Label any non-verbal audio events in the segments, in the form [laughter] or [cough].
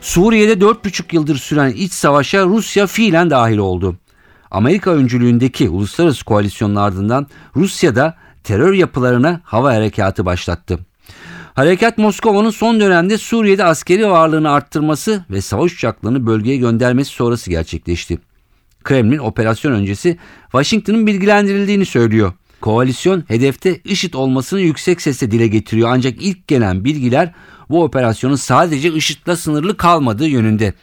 Suriye'de 4,5 yıldır süren iç savaşa Rusya fiilen dahil oldu. Amerika öncülüğündeki uluslararası koalisyonun ardından Rusya'da terör yapılarına hava harekatı başlattı. Harekat Moskova'nın son dönemde Suriye'de askeri varlığını arttırması ve savaş uçaklarını bölgeye göndermesi sonrası gerçekleşti. Kremlin operasyon öncesi Washington'ın bilgilendirildiğini söylüyor. Koalisyon hedefte IŞİD olmasını yüksek sesle dile getiriyor ancak ilk gelen bilgiler bu operasyonun sadece IŞİD'le sınırlı kalmadığı yönünde.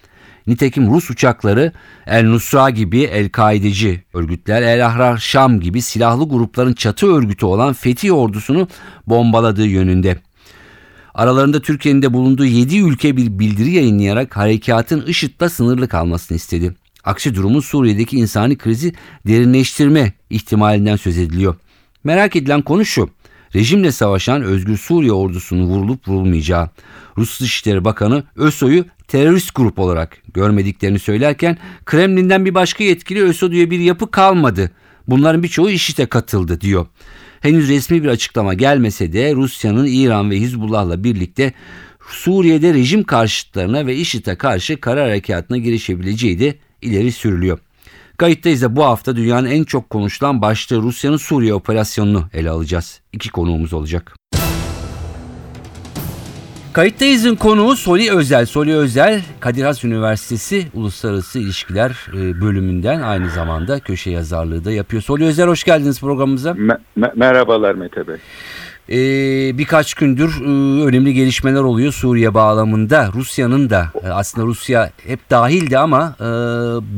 Nitekim Rus uçakları El Nusra gibi El-Kaideci örgütler, El Ahrar Şam gibi silahlı grupların çatı örgütü olan Fethi ordusunu bombaladığı yönünde. Aralarında Türkiye'nin de bulunduğu 7 ülke bir bildiri yayınlayarak harekatın IŞİD'le sınırlı kalmasını istedi. Aksi durumun Suriye'deki insani krizi derinleştirme ihtimalinden söz ediliyor. Merak edilen konu şu. Rejimle savaşan Özgür Suriye ordusunun vurulup vurulmayacağı. Rus Dışişleri Bakanı ÖSO'yu terörist grup olarak görmediklerini söylerken Kremlin'den bir başka yetkili ÖSO diye bir yapı kalmadı. Bunların birçoğu IŞİD'e katıldı diyor. Henüz resmi bir açıklama gelmese de Rusya'nın İran ve Hizbullah'la birlikte Suriye'de rejim karşıtlarına ve IŞİD'e karşı kara harekatına girişebileceği de ileri sürülüyor. Kayıttayız da bu hafta dünyanın en çok konuşulan başlığı Rusya'nın Suriye operasyonunu ele alacağız. İki konuğumuz olacak. Kayıttayız'ın konuğu Soli Özel. Soli Özel, Kadir Has Üniversitesi Uluslararası İlişkiler e, bölümünden aynı zamanda köşe yazarlığı da yapıyor. Soli Özel hoş geldiniz programımıza. Me- me- merhabalar Mete Bey. Ee, birkaç gündür e, önemli gelişmeler oluyor Suriye bağlamında. Rusya'nın da e, aslında Rusya hep dahildi ama e,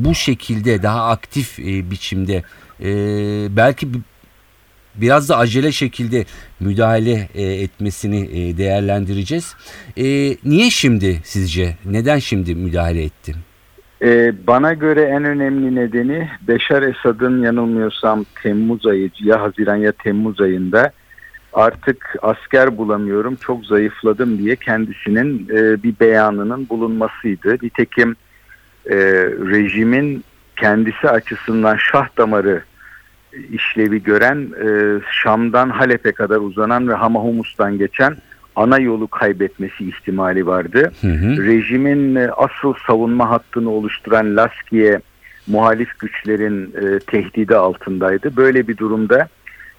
bu şekilde daha aktif e, biçimde e, belki bi- biraz da acele şekilde müdahale e, etmesini e, değerlendireceğiz. E, niye şimdi sizce? Neden şimdi müdahale etti? Ee, bana göre en önemli nedeni Beşar Esad'ın yanılmıyorsam Temmuz ayı ya Haziran ya Temmuz ayında artık asker bulamıyorum çok zayıfladım diye kendisinin e, bir beyanının bulunmasıydı. Nitekim e, rejimin kendisi açısından şah damarı işlevi gören e, Şam'dan Halep'e kadar uzanan ve Hamahumus'tan geçen ana yolu kaybetmesi ihtimali vardı. Hı hı. Rejimin e, asıl savunma hattını oluşturan Laskiye muhalif güçlerin e, tehdidi altındaydı. Böyle bir durumda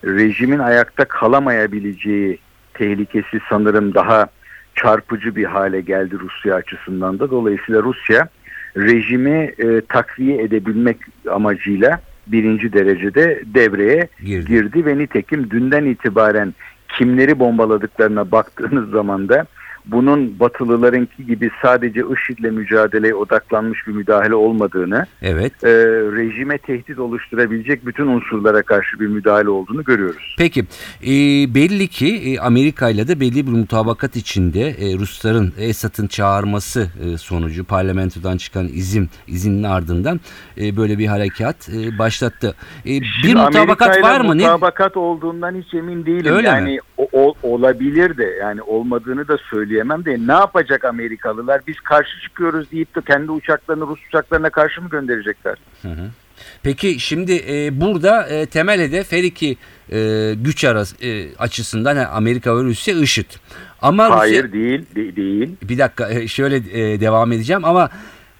rejimin ayakta kalamayabileceği tehlikesi sanırım daha çarpıcı bir hale geldi Rusya açısından da. Dolayısıyla Rusya rejimi e, takviye edebilmek amacıyla birinci derecede devreye Girdi. girdi ve nitekim dünden itibaren kimleri bombaladıklarına baktığınız zaman da bunun Batılılarınki gibi sadece IŞİD'le mücadeleye odaklanmış bir müdahale olmadığını, Evet. e, rejime tehdit oluşturabilecek bütün unsurlara karşı bir müdahale olduğunu görüyoruz. Peki e, belli ki e, Amerika ile de belli bir mutabakat içinde e, Rusların Esad'ın çağırması e, sonucu parlamentodan çıkan izin izinin ardından e, böyle bir harekat e, başlattı. E, bir Şimdi mutabakat Amerika'yla var mı? Ne? Mutabakat olduğundan hiç emin değilim. Öyle yani mi? o- o- olabilir de yani olmadığını da söyleyemem de ne yapacak Amerikalılar? Biz karşı çıkıyoruz deyip de kendi uçaklarını Rus uçaklarına karşı mı gönderecekler? Hı hı. Peki şimdi e, burada e, temel hedef her iki e, güç arası e, açısından yani Amerika ve Rusya IŞİD. Ama Hayır Rusya, değil, de- değil. bir dakika e, şöyle e, devam edeceğim ama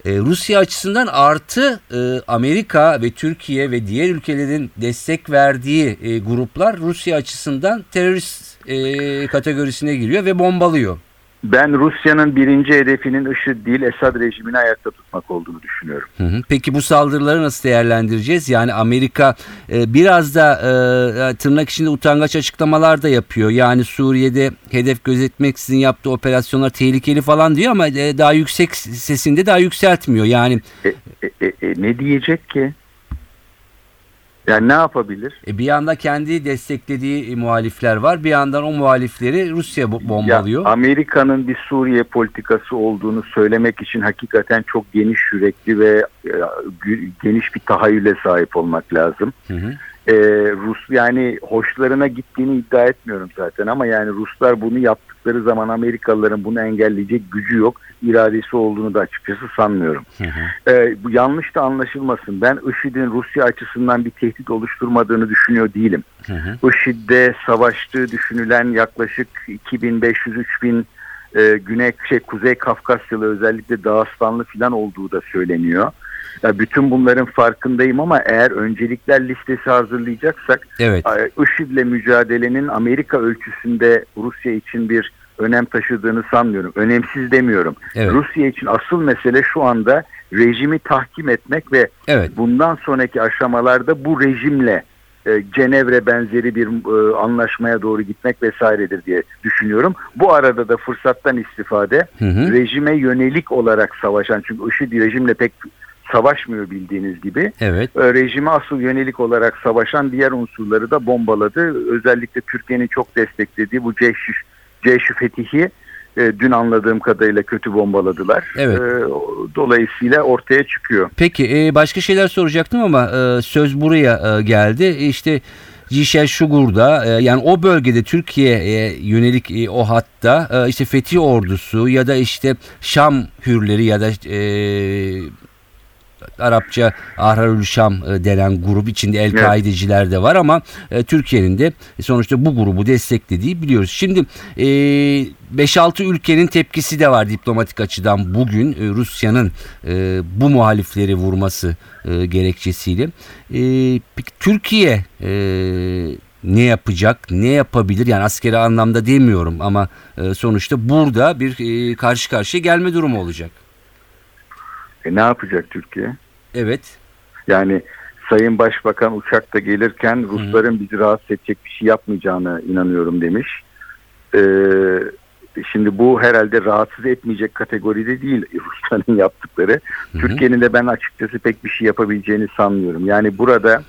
e, Rusya açısından artı e, Amerika ve Türkiye ve diğer ülkelerin destek verdiği e, gruplar Rusya açısından terörist e, kategorisine giriyor ve bombalıyor. Ben Rusya'nın birinci hedefinin IŞİD değil Esad rejimini ayakta tutmak olduğunu düşünüyorum. Hı hı. Peki bu saldırıları nasıl değerlendireceğiz? Yani Amerika e, biraz da e, tırnak içinde utangaç açıklamalar da yapıyor. Yani Suriye'de hedef gözetmeksizin yaptığı operasyonlar tehlikeli falan diyor ama e, daha yüksek sesinde daha yükseltmiyor. Yani E, e, e, e, ne diyecek ki? Yani ne yapabilir? E bir yanda kendi desteklediği muhalifler var. Bir yandan o muhalifleri Rusya bo- bombalıyor. Ya, Amerika'nın bir Suriye politikası olduğunu söylemek için hakikaten çok geniş yürekli ve e, geniş bir tahayyüle sahip olmak lazım. Hı hı. Ee, Rus yani hoşlarına gittiğini iddia etmiyorum zaten ama yani Ruslar bunu yaptıkları zaman Amerikalıların bunu engelleyecek gücü yok, iradesi olduğunu da açıkçası sanmıyorum. Hı hı. Ee, bu yanlış da anlaşılmasın. Ben IŞİD'in Rusya açısından bir tehdit oluşturmadığını düşünüyor değilim. Hı hı. IŞİD'de savaştığı düşünülen yaklaşık 2500-3000 e, Güney şey, Kuzey Kafkasyalı özellikle Dağıstanlı filan olduğu da söyleniyor. Ya bütün bunların farkındayım ama eğer öncelikler listesi hazırlayacaksak Evet. IŞİD'le mücadelenin Amerika ölçüsünde Rusya için bir önem taşıdığını sanmıyorum. Önemsiz demiyorum. Evet. Rusya için asıl mesele şu anda rejimi tahkim etmek ve Evet. bundan sonraki aşamalarda bu rejimle e, Cenevre benzeri bir e, anlaşmaya doğru gitmek vesairedir diye düşünüyorum. Bu arada da fırsattan istifade Hı hı. rejime yönelik olarak savaşan çünkü IŞİD rejimle pek savaşmıyor bildiğiniz gibi. Evet. E, Rejime asıl yönelik olarak savaşan diğer unsurları da bombaladı. Özellikle Türkiye'nin çok desteklediği bu Ceyş, Ceyş-i Fetih'i e, dün anladığım kadarıyla kötü bombaladılar. Evet. E, o- dolayısıyla ortaya çıkıyor. Peki e, başka şeyler soracaktım ama e, söz buraya e, geldi. İşte Cişel Şugur'da e, yani o bölgede Türkiye'ye yönelik e, o hatta e, işte Fethi ordusu ya da işte Şam hürleri ya da e, Arapça Ahrarül Şam e, denen grup içinde El Evet. Kaideciler de var ama e, Türkiye'nin de sonuçta bu grubu desteklediği biliyoruz. Şimdi e, 5-6 ülkenin tepkisi de var diplomatik açıdan bugün e, Rusya'nın e, bu muhalifleri vurması e, gerekçesiyle. E, peki Türkiye e, ne yapacak, ne yapabilir? Yani askeri anlamda demiyorum ama e, sonuçta burada bir e, karşı karşıya gelme durumu olacak. E, ne yapacak Türkiye? Evet. Yani Sayın Başbakan uçakta gelirken Rusların bizi rahatsız edecek bir şey yapmayacağına inanıyorum demiş. Ee, şimdi bu herhalde rahatsız etmeyecek kategoride değil [laughs] Rusların yaptıkları. Hı hı. Türkiye'nin de ben açıkçası pek bir şey yapabileceğini sanmıyorum. Yani burada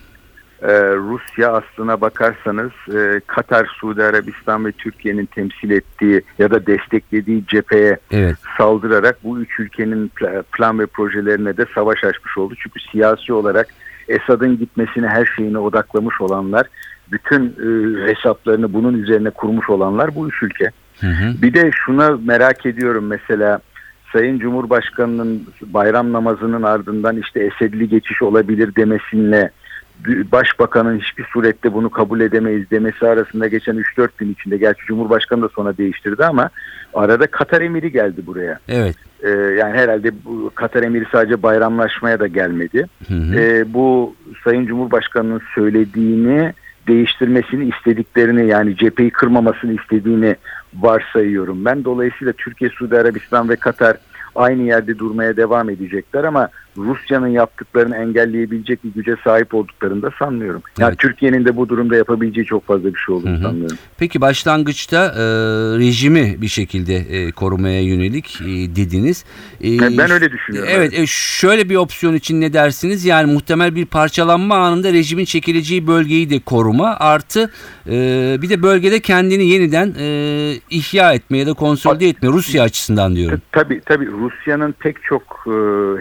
e, Rusya aslına bakarsanız e, Katar, Suudi Arabistan ve Türkiye'nin temsil ettiği ya da desteklediği cepheye Evet. saldırarak bu üç ülkenin pla- plan ve projelerine de savaş açmış oldu. Çünkü siyasi olarak Esad'ın gitmesine her şeyine odaklamış olanlar, bütün e, hesaplarını bunun üzerine kurmuş olanlar bu üç ülke. Hı hı. Bir de şuna merak ediyorum mesela Sayın Cumhurbaşkanı'nın bayram namazının ardından işte Esedli geçiş olabilir demesinle Başbakanın hiçbir surette bunu kabul edemeyiz demesi arasında geçen 3-4 gün içinde gerçi Cumhurbaşkanı da sonra değiştirdi ama arada Katar emiri geldi buraya. Evet. Ee, yani herhalde bu Katar emiri sadece bayramlaşmaya da gelmedi. Hı hı. Ee, bu Sayın Cumhurbaşkanı'nın söylediğini değiştirmesini istediklerini yani cepheyi kırmamasını istediğini varsayıyorum ben. Dolayısıyla Türkiye, Suudi Arabistan ve Katar aynı yerde durmaya devam edecekler ama Rusya'nın yaptıklarını engelleyebilecek bir güce sahip olduklarını da sanmıyorum. Yani Evet. Türkiye'nin de bu durumda yapabileceği çok fazla bir şey olduğunu Hı hı. sanmıyorum. Peki başlangıçta e, rejimi bir şekilde e, korumaya yönelik e, dediniz. E, Ben- ben öyle düşünüyorum, Evet, e, şöyle bir opsiyon için ne dersiniz? Yani muhtemel bir parçalanma anında rejimin çekileceği bölgeyi de koruma artı e, bir de bölgede kendini yeniden e, ihya etme ya da konsolide etme Rusya açısından diyorum. Tabii tabii Rusya'nın pek çok e,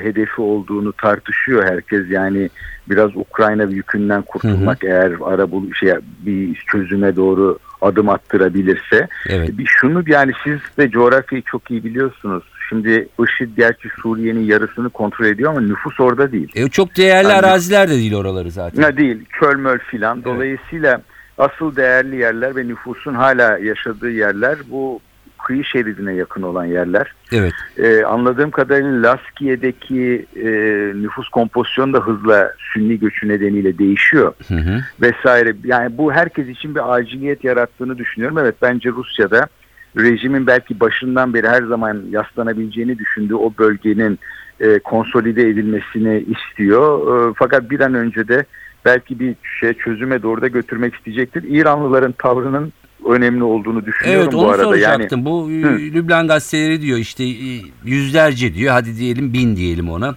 hedefi olduğunu tartışıyor herkes. Yani biraz Ukrayna yükünden kurtulmak eğer ara bu şey bir çözüme doğru adım attırabilirse. Evet. Bir şunu yani siz de coğrafyayı çok iyi biliyorsunuz. Şimdi IŞİD gerçi Suriye'nin yarısını kontrol ediyor ama nüfus orada değil. E, çok değerli Yani- araziler de değil oraları zaten. Ne değil, çölmöl filan. Dolayısıyla asıl değerli yerler ve nüfusun hala yaşadığı yerler bu kıyı şeridine yakın olan yerler. Evet. Ee, anladığım kadarıyla Laskiye'deki e, nüfus kompozisyonu da hızla Sünni göçü nedeniyle değişiyor Hı hı. vesaire. Yani bu herkes için bir aciliyet yarattığını düşünüyorum. Evet bence Rusya'da rejimin belki başından beri her zaman yaslanabileceğini düşündüğü o bölgenin e, konsolide edilmesini istiyor. E, fakat bir an önce de belki bir şey çözüme doğru da götürmek isteyecektir. İranlıların tavrının önemli olduğunu düşünüyorum Evet bu arada. Yani soracaktım. Bu e, Hı. Lübnan gazeteleri diyor işte e, yüzlerce diyor hadi diyelim bin diyelim ona.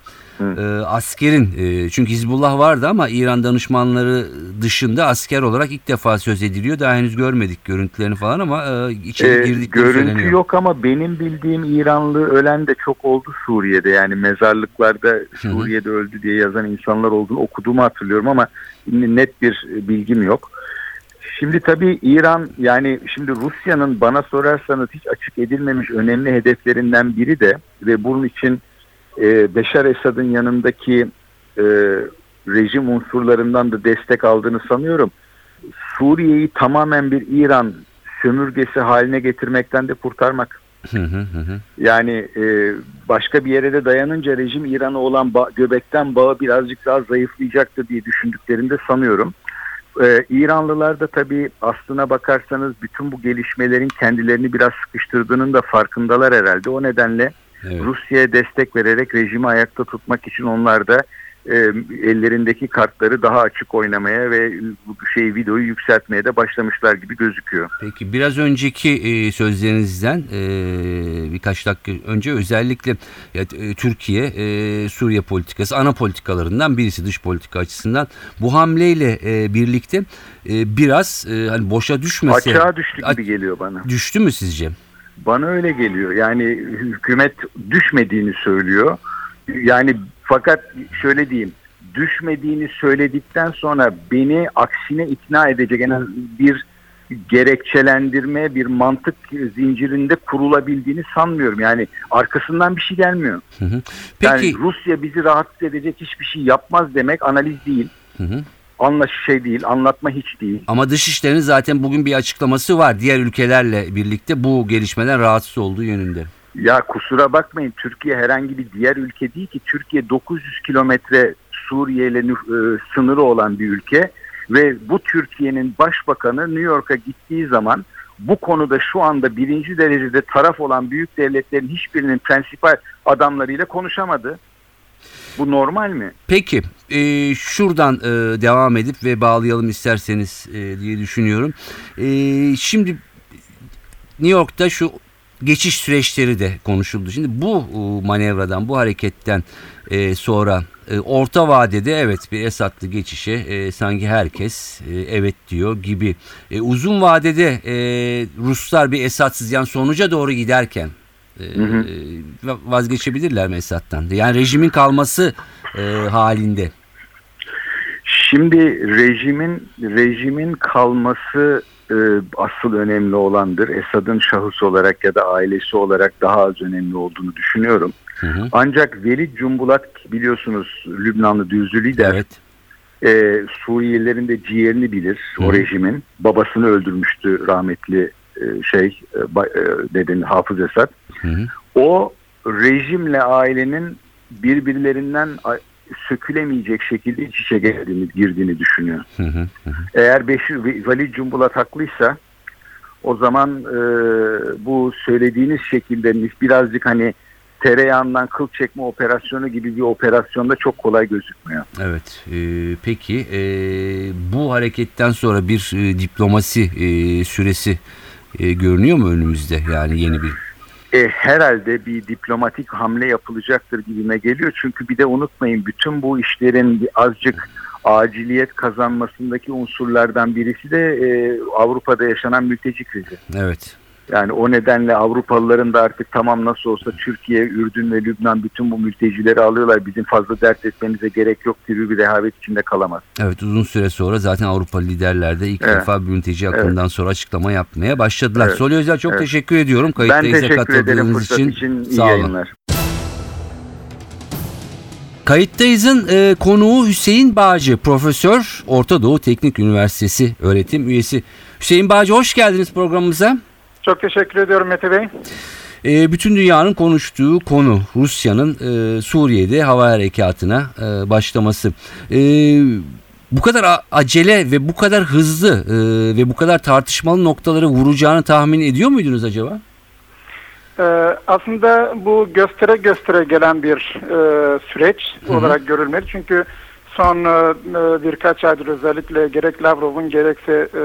e, askerin e, çünkü Hizbullah vardı ama İran danışmanları dışında asker olarak ilk defa söz ediliyor. Daha henüz görmedik görüntülerini falan ama e, içeri Ee, girdikleri görüntü söyleniyor. yok ama benim bildiğim İranlı ölen de çok oldu Suriye'de. Yani mezarlıklarda Suriye'de öldü diye yazan insanlar olduğunu okuduğumu hatırlıyorum ama net bir bilgim yok. Şimdi tabii İran yani şimdi Rusya'nın bana sorarsanız hiç açık edilmemiş önemli hedeflerinden biri de ve bunun için e, Beşar Esad'ın yanındaki e, rejim unsurlarından da destek aldığını sanıyorum. Suriye'yi tamamen bir İran sömürgesi haline getirmekten de kurtarmak. Yani e, başka bir yere de dayanınca rejim İran'a olan ba- göbekten bağı birazcık daha zayıflayacaktır diye düşündüklerini de sanıyorum. E, İranlılar da tabii aslına bakarsanız bütün bu gelişmelerin kendilerini biraz sıkıştırdığının da farkındalar herhalde. O nedenle Evet. Rusya'ya destek vererek rejimi ayakta tutmak için onlar da e, ellerindeki kartları daha açık oynamaya ve şey videoyu yükseltmeye de başlamışlar gibi gözüküyor. Peki biraz önceki e, sözlerinizden e, birkaç dakika önce özellikle ya, e, Türkiye e, Suriye politikası ana politikalarından birisi dış politika açısından bu hamleyle e, birlikte e, biraz e, hani boşa düşmese Açığa düştü gibi geliyor bana. düştü mü sizce? Bana öyle geliyor. Yani hükümet düşmediğini söylüyor. Yani fakat şöyle diyeyim. Düşmediğini söyledikten sonra beni aksine ikna edecek en az bir gerekçelendirme, bir mantık zincirinde kurulabildiğini sanmıyorum. Yani arkasından bir şey gelmiyor. Hı hı. Yani Peki Rusya bizi rahatsız edecek hiçbir şey yapmaz demek analiz değil. Hı hı. Anlaş şey değil, anlatma hiç değil. ama Dışişleri'nin zaten bugün bir açıklaması var diğer ülkelerle birlikte bu gelişmeden rahatsız olduğu yönünde. Ya kusura bakmayın Türkiye herhangi bir diğer ülke değil ki. Türkiye 900 kilometre Suriye ile e, sınırı olan bir ülke ve bu Türkiye'nin başbakanı New York'a gittiği zaman bu konuda şu anda birinci derecede taraf olan büyük devletlerin hiçbirinin prensipal adamlarıyla konuşamadı. Bu normal mi? Peki e, şuradan e, devam edip ve bağlayalım isterseniz e, diye düşünüyorum. E, şimdi New York'ta şu geçiş süreçleri de konuşuldu. Şimdi bu e, manevradan, bu hareketten e, sonra e, orta vadede evet bir Esad'lı geçişe e, sanki herkes e, evet diyor gibi. E, uzun vadede e, Ruslar bir Esad'sız yani sonuca doğru giderken e, vazgeçebilirler mi Esad'dan? Yani rejimin kalması e, halinde. Şimdi rejimin rejimin kalması e, asıl önemli olandır. Esad'ın şahıs olarak ya da ailesi olarak daha az önemli olduğunu düşünüyorum. Hı hı. Ancak Velid Cumbulat biliyorsunuz Lübnanlı düzlü lider. Evet. E, Suriyelilerin de ciğerini bilir o Hı. rejimin. Babasını öldürmüştü rahmetli e, şey e, e, dedin Hafız Esad. Hı hı. O rejimle ailenin birbirlerinden sökülemeyecek şekilde iç içe geldiğini, girdiğini düşünüyor. Hı hı. Hı hı. Eğer Beşir Vali Cumbulat haklıysa o zaman e, bu söylediğiniz şekilde birazcık hani tereyağından kıl çekme operasyonu gibi bir operasyonda çok kolay gözükmüyor. Evet. e, peki e, bu hareketten sonra bir e, diplomasi e, süresi e, görünüyor mu önümüzde? Yani yeni bir. E, herhalde bir diplomatik hamle yapılacaktır gibime geliyor. Çünkü bir de unutmayın bütün bu işlerin azıcık aciliyet kazanmasındaki unsurlardan birisi de e, Avrupa'da yaşanan mülteci krizi. Evet. Yani o nedenle Avrupalıların da artık tamam nasıl olsa Türkiye, Ürdün ve Lübnan bütün bu mültecileri alıyorlar. Bizim fazla dert etmemize gerek yok gibi bir rehavet içinde kalamaz. Evet uzun süre sonra zaten Avrupa liderler de ilk Evet. defa mülteci akımından sonra açıklama yapmaya başladılar. Evet. Soli Özel çok Evet. teşekkür ediyorum. Ben Kayıttayıza teşekkür ederim katıldığınız fırsat için. için. Sağ olun. yayınlar. Kayıttayız'ın e, konuğu Hüseyin Bağcı, profesör, Orta Doğu Teknik Üniversitesi öğretim üyesi. Hüseyin Bağcı hoş geldiniz programımıza. Çok teşekkür ediyorum Mete Bey. E, bütün dünyanın konuştuğu konu Rusya'nın e, Suriye'de hava harekatına e, başlaması. E, bu kadar acele ve bu kadar hızlı e, ve bu kadar tartışmalı noktaları vuracağını tahmin ediyor muydunuz acaba? Ee, aslında bu göstere göstere gelen bir e, süreç Hı hı. olarak görülmeli. Çünkü son e, e, birkaç aydır özellikle gerek Lavrov'un gerekse e,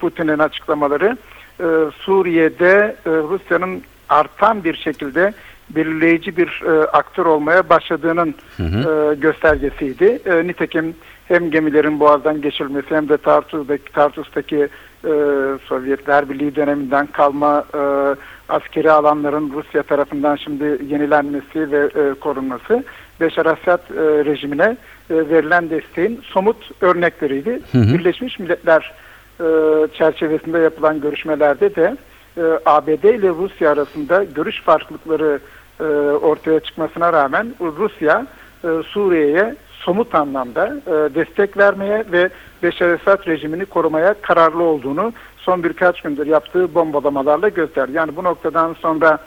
Putin'in açıklamaları e, Suriye'de e, Rusya'nın artan bir şekilde belirleyici bir e, aktör olmaya başladığının e, göstergesiydi. E, nitekim hem gemilerin boğazdan geçirilmesi hem de Tartus'taki, Tartus'taki e, Sovyetler Birliği döneminden kalma e, askeri alanların Rusya tarafından şimdi yenilenmesi ve e, korunması Beşar Assad e, rejimine e, verilen desteğin somut örnekleriydi. Birleşmiş Milletler e, çerçevesinde yapılan görüşmelerde de e, ABD ile Rusya arasında görüş farklılıkları e, ortaya çıkmasına rağmen Rusya Suriye'ye somut anlamda destek vermeye ve Beşar Esad rejimini korumaya kararlı olduğunu son birkaç gündür yaptığı bombalamalarla gösterdi. Yani bu noktadan sonra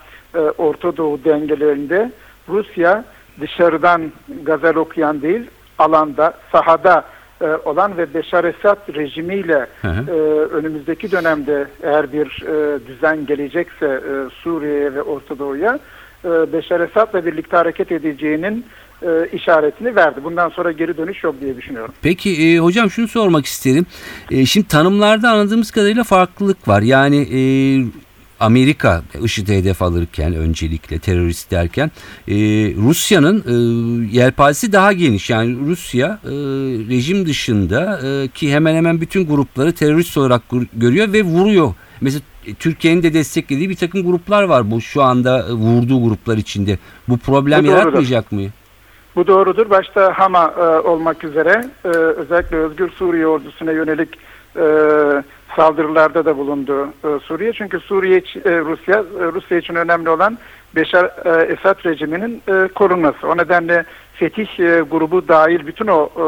Orta Doğu dengelerinde Rusya dışarıdan gazel okuyan değil, alanda, sahada e, olan ve Beşar Esad rejimiyle Hı hı. e, önümüzdeki dönemde eğer bir e, düzen gelecekse e, Suriye'ye ve Orta Doğu'ya e, Beşar Esad'la birlikte hareket edeceğinin e, işaretini verdi. Bundan sonra geri dönüş yok diye düşünüyorum. Peki e, hocam şunu sormak isterim. E, şimdi tanımlarda anladığımız kadarıyla farklılık var. Yani e, Amerika IŞİD'e hedef alırken öncelikle terörist derken e, Rusya'nın e, yelpazesi daha geniş. Yani Rusya e, rejim dışında e, ki hemen hemen bütün grupları terörist olarak gör- görüyor ve vuruyor. Mesela Türkiye'nin de desteklediği bir takım gruplar var bu şu anda e, vurduğu gruplar içinde. Bu problem Bu yaratmayacak mı? Bu doğrudur. Başta Hama e, olmak üzere e, özellikle Özgür Suriye ordusuna yönelik e, saldırılarda da bulundu e, Suriye. Çünkü Suriye e, Rusya e, Rusya için önemli olan Beşar e, Esad rejiminin e, korunması. O nedenle Fetih e, grubu dahil bütün o e,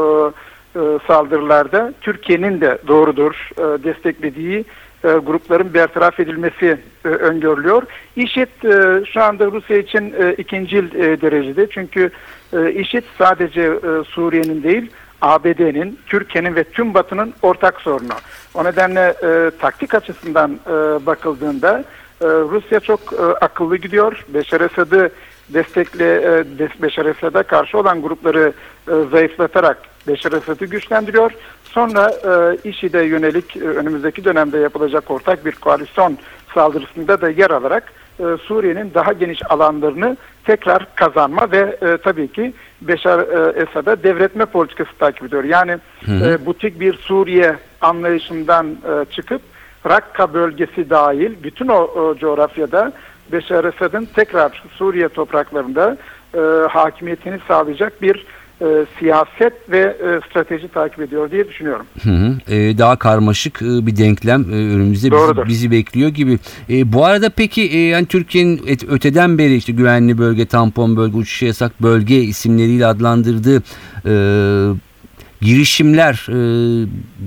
e, saldırılarda Türkiye'nin de doğrudur e, desteklediği e, grupların bertaraf edilmesi e, öngörülüyor. İŞİD e, şu anda Rusya için e, ikincil e, derecede. Çünkü e, İŞİD sadece e, Suriye'nin değil ABD'nin, Türkiye'nin ve tüm Batı'nın ortak sorunu. O nedenle e, taktik açısından e, bakıldığında e, Rusya çok e, akıllı gidiyor. Beşar Esad'ı destekle e, Beşar Esad'a karşı olan grupları e, zayıflatarak Beşar Esad'ı güçlendiriyor. Sonra e, IŞİD'e yönelik e, önümüzdeki dönemde yapılacak ortak bir koalisyon saldırısında da yer alarak e, Suriye'nin daha geniş alanlarını tekrar kazanma ve e, tabii ki Beşar e, Esad'a devretme politikası takip ediyor. Yani e, butik bir Suriye anlayışından e, çıkıp Rakka bölgesi dahil bütün o, o coğrafyada Beşar Esad'ın tekrar Suriye topraklarında e, hakimiyetini sağlayacak bir e, siyaset ve e, strateji takip ediyor diye düşünüyorum. Hı hı. Ee, daha karmaşık e, bir denklem e, önümüzde bizi, bizi bekliyor gibi. E, bu arada peki e, yani Türkiye'nin öteden beri işte güvenli bölge, tampon bölge, uçuşa yasak bölge isimleriyle adlandırdığı e, girişimler e,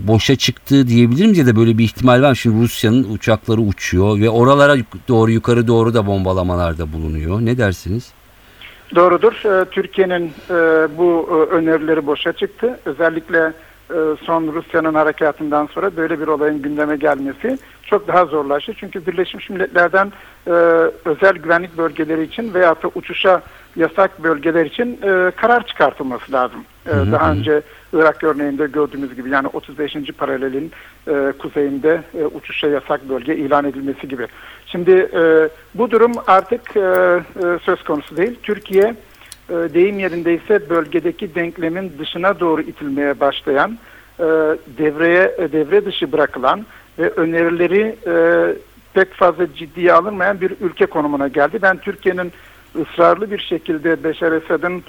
boşa çıktı diyebilir miyiz ya da böyle bir ihtimal var mı? Şimdi Rusya'nın uçakları uçuyor ve oralara doğru yukarı doğru da bombalamalarda bulunuyor. Ne dersiniz? Doğrudur. Ee, Türkiye'nin e, bu e, önerileri boşa çıktı. Özellikle son Rusya'nın harekatından sonra böyle bir olayın gündeme gelmesi çok daha zorlaştı. Çünkü Birleşmiş Milletler'den e, özel güvenlik bölgeleri için veya da uçuşa yasak bölgeler için e, karar çıkartılması lazım. E, daha önce Irak örneğinde gördüğümüz gibi yani 35. paralelin e, kuzeyinde e, uçuşa yasak bölge ilan edilmesi gibi. Şimdi e, bu durum artık e, e, söz konusu değil. Türkiye e, deyim yerindeyse bölgedeki denklemin dışına doğru itilmeye başlayan, e, devreye e, devre dışı bırakılan ve önerileri pek fazla ciddiye alınmayan bir ülke konumuna geldi. Ben Türkiye'nin ısrarlı bir şekilde Beşar Esad'ın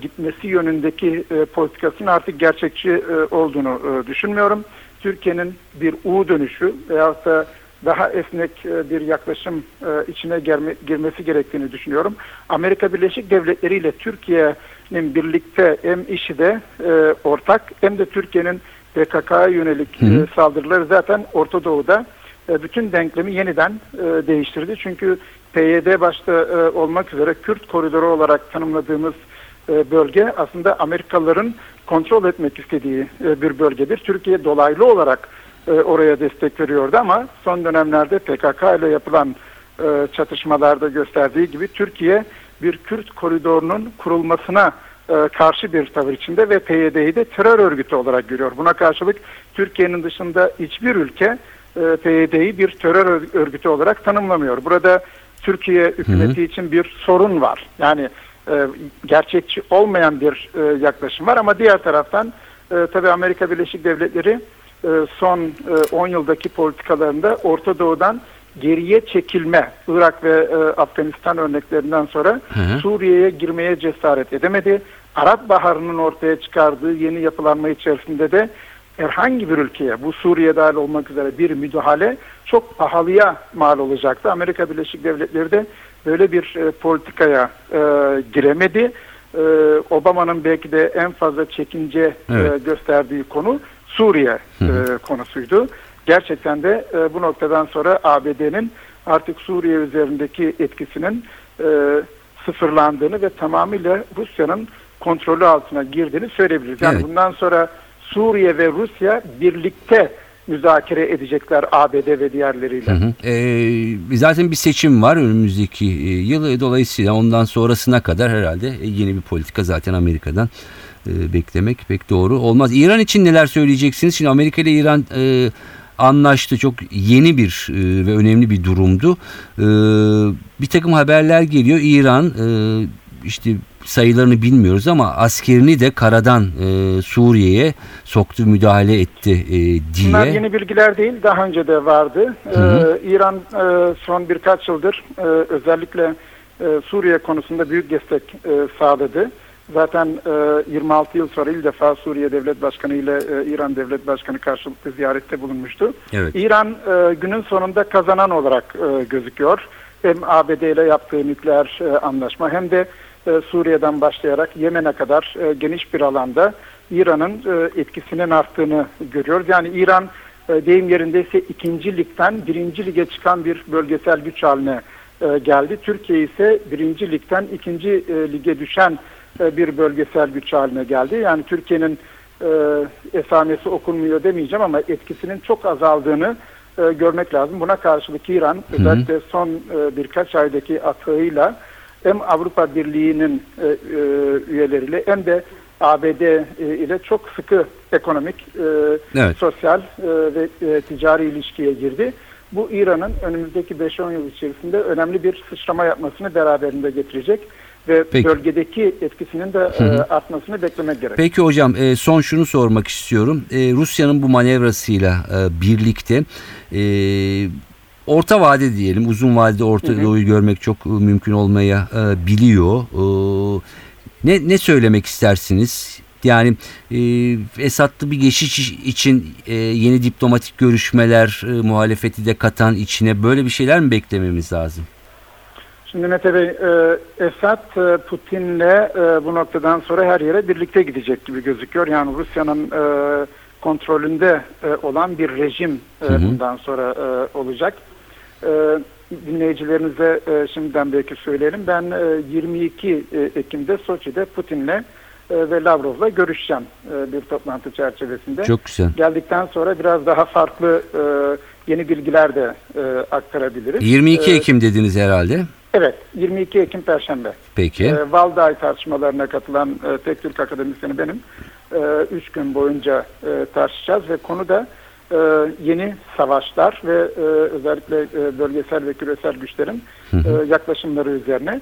gitmesi yönündeki politikasının artık gerçekçi olduğunu düşünmüyorum. Türkiye'nin bir U dönüşü veyahut da daha esnek e, bir yaklaşım e, içine girmesi gerektiğini düşünüyorum. Amerika Birleşik Devletleri ile Türkiye'nin birlikte hem IŞİD'e e, ortak hem de Türkiye'nin PKK'ya yönelik e, saldırıları zaten Orta Doğu'da bütün denklemi yeniden değiştirdi. Çünkü PYD başta olmak üzere Kürt koridoru olarak tanımladığımız bölge aslında Amerikalıların kontrol etmek istediği bir bölgedir. Türkiye dolaylı olarak e, oraya destek veriyordu ama son dönemlerde PKK ile yapılan e, çatışmalarda gösterdiği gibi Türkiye bir Kürt koridorunun kurulmasına e, karşı bir tavır içinde ve PYD'yi de terör örgütü olarak görüyor. Buna karşılık Türkiye'nin dışında hiçbir ülke e, PYD'yi bir terör ör- örgütü olarak tanımlamıyor. Burada Türkiye hükümeti için bir sorun var. Yani e, gerçekçi olmayan bir e, yaklaşım var ama diğer taraftan e, tabii Amerika Birleşik Devletleri son e, 10 yıldaki politikalarında Orta Doğu'dan geriye çekilme Irak ve e, Afganistan örneklerinden sonra. Suriye'ye girmeye cesaret edemedi. Arap Baharı'nın ortaya çıkardığı yeni yapılanma içerisinde de herhangi bir ülkeye bu Suriye dahil olmak üzere bir müdahale çok pahalıya mal olacaktı. Amerika Birleşik Devletleri de böyle bir e, politikaya e, giremedi. E, Obama'nın belki de en fazla çekince Evet. e, gösterdiği konu Suriye e, konusuydu. Gerçekten de e, bu noktadan sonra ABD'nin artık Suriye üzerindeki etkisinin e, sıfırlandığını ve tamamıyla Rusya'nın kontrolü altına girdiğini söyleyebiliriz. Yani Evet. bundan sonra Suriye ve Rusya birlikte müzakere edecekler ABD ve diğerleriyle. Hı hı. Ee, zaten bir seçim var önümüzdeki e, yıl. E, Dolayısıyla ondan sonrasına kadar herhalde e, yeni bir politika zaten Amerika'dan e, beklemek pek doğru olmaz. İran için neler söyleyeceksiniz? Şimdi Amerika ile İran e, anlaştı. Çok yeni bir e, ve önemli bir durumdu. E, bir takım haberler geliyor. İran e, işte sayılarını bilmiyoruz ama askerini de karadan e, Suriye'ye soktu, müdahale etti e, diye. Bunlar yeni bilgiler değil, daha önce de vardı. Hı hı. Ee, İran e, son birkaç yıldır e, özellikle e, Suriye konusunda büyük destek e, sağladı. Zaten e, 26 yıl sonra ilk defa Suriye Devlet Başkanı ile e, İran Devlet Başkanı karşılıklı ziyarette bulunmuştu. Evet. İran e, günün sonunda kazanan olarak e, gözüküyor. Hem ABD ile yaptığı nükleer e, anlaşma hem de e, Suriye'den başlayarak Yemen'e kadar e, geniş bir alanda İran'ın e, etkisinin arttığını görüyoruz. Yani İran e, deyim yerindeyse ikinci ligden birinci lige çıkan bir bölgesel güç haline e, geldi. Türkiye ise birinci ligden ikinci e, lige düşen bir bölgesel güç haline geldi. Yani Türkiye'nin e, esamesi okunmuyor demeyeceğim ama etkisinin çok azaldığını e, görmek lazım. Buna karşılık İran özellikle son e, birkaç aydaki atağıyla hem Avrupa Birliği'nin e, e, üyeleriyle hem de ABD e, ile çok sıkı ekonomik, e, Evet. sosyal e, ve e, ticari ilişkiye girdi. Bu İran'ın önümüzdeki 5-10 yıl içerisinde önemli bir sıçrama yapmasını beraberinde getirecek ve Peki. bölgedeki etkisinin de e, artmasını beklemek gerek. Peki hocam e, son şunu sormak istiyorum. E, Rusya'nın bu manevrasıyla birlikte orta vade diyelim uzun vadede Orta Hı hı. Doğu'yu görmek çok mümkün olmaya biliyor. Ne, ne söylemek istersiniz? Yani e, Esad'lı bir geçiş için e, yeni diplomatik görüşmeler e, muhalefeti de katan içine böyle bir şeyler mi beklememiz lazım? Şimdi Mete Bey, e, Esad e, Putin'le e, bu noktadan sonra her yere birlikte gidecek gibi gözüküyor. Yani Rusya'nın e, kontrolünde e, olan bir rejim e, Hı hı. bundan sonra e, olacak. E, dinleyicilerinize e, şimdiden belki söyleyelim. Ben e, 22 e, Ekim'de Soçi'de Putin'le e, ve Lavrov'la görüşeceğim bir toplantı çerçevesinde. Çok güzel. Geldikten sonra biraz daha farklı yeni bilgiler de aktarabiliriz. 22 E, Ekim dediniz herhalde. Evet, 22 Ekim Perşembe. Peki. E, Valday tartışmalarına katılan e, tek Türk akademisyeni benim. E, üç gün boyunca e, tartışacağız ve konu da e, yeni savaşlar ve e, özellikle e, bölgesel ve küresel güçlerin e, yaklaşımları üzerine.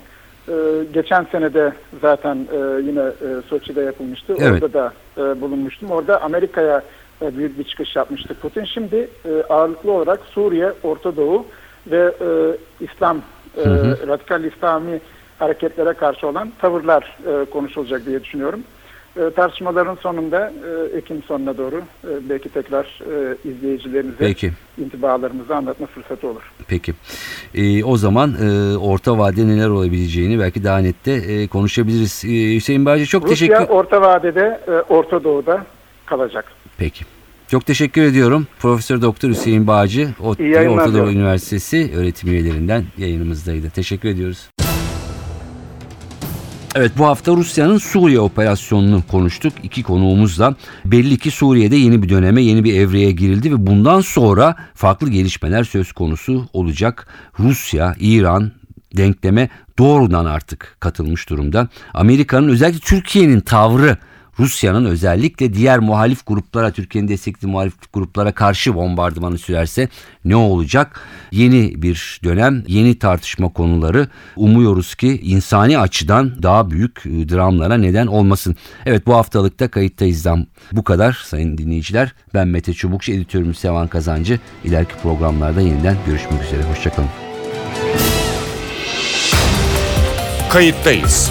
E, geçen sene de zaten e, yine e, Soçi'de yapılmıştı. Evet. Orada da e, bulunmuştum. Orada Amerika'ya e, büyük bir çıkış yapmıştı Putin. Şimdi e, ağırlıklı olarak Suriye, Orta Doğu ve e, İslam e, Hı hı. radikal İslami hareketlere karşı olan tavırlar e, konuşulacak diye düşünüyorum. E, tartışmaların sonunda e, Ekim sonuna doğru e, belki tekrar e, izleyicilerimize Peki. intibalarımızı anlatma fırsatı olur. Peki. Ee, o zaman e, orta vade neler olabileceğini belki daha net de e, konuşabiliriz. Ee, Hüseyin Bağcı çok Rusya teşekkür Orta Vadede e, Orta Doğu'da kalacak. Peki. Çok teşekkür ediyorum. Profesör Doktor Hüseyin Bağcı, Orta Doğu. Üniversitesi öğretim üyelerinden yayınımızdaydı. Teşekkür ediyoruz. Evet bu hafta Rusya'nın Suriye operasyonunu konuştuk iki konuğumuzla. Belli ki Suriye'de yeni bir döneme, yeni bir evreye girildi ve bundan sonra farklı gelişmeler söz konusu olacak. Rusya, İran denkleme doğrudan artık katılmış durumda. Amerika'nın özellikle Türkiye'nin tavrı Rusya'nın özellikle diğer muhalif gruplara, Türkiye'nin destekli muhalif gruplara karşı bombardımanı sürerse ne olacak? Yeni bir dönem, yeni tartışma konuları umuyoruz ki insani açıdan daha büyük e, dramlara neden olmasın. Evet bu haftalıkta kayıttayızdan bu kadar sayın dinleyiciler. Ben Mete Çubukçu, editörümüz Sevan Kazancı. İleriki programlarda yeniden görüşmek üzere. Hoşçakalın. Kayıttayız.